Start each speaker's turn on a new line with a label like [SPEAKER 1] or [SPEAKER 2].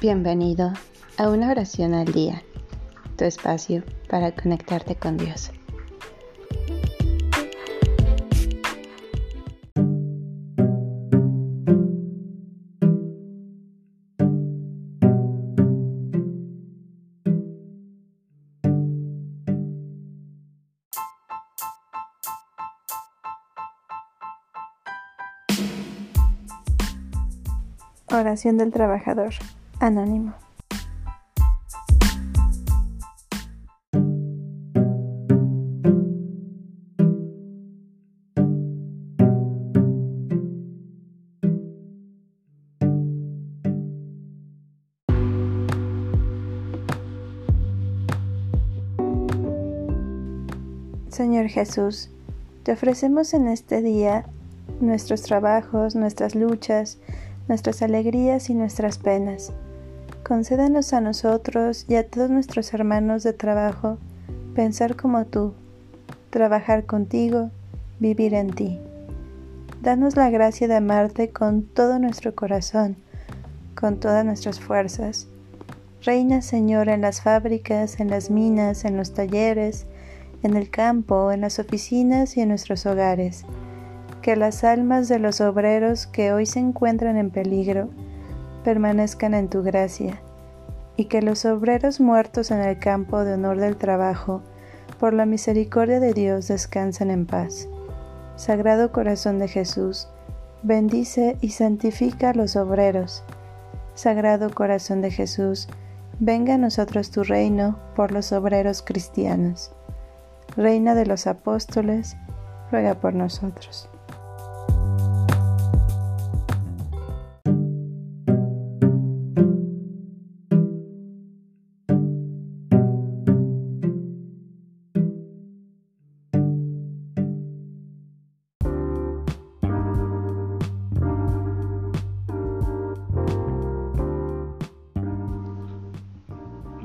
[SPEAKER 1] Bienvenido a una oración al día, tu espacio para conectarte con Dios.
[SPEAKER 2] Oración del trabajador. Anónimo. Señor Jesús, te ofrecemos en este día nuestros trabajos, nuestras luchas, nuestras alegrías y nuestras penas. Concédanos a nosotros y a todos nuestros hermanos de trabajo pensar como tú, trabajar contigo, vivir en ti. Danos la gracia de amarte con todo nuestro corazón, con todas nuestras fuerzas. Reina Señor en las fábricas, en las minas, en los talleres, en el campo, en las oficinas y en nuestros hogares que las almas de los obreros que hoy se encuentran en peligro permanezcan en tu gracia, y que los obreros muertos en el campo de honor del trabajo, por la misericordia de Dios, descansen en paz. Sagrado Corazón de Jesús, bendice y santifica a los obreros. Sagrado Corazón de Jesús, venga a nosotros tu reino por los obreros cristianos. Reina de los apóstoles, ruega por nosotros.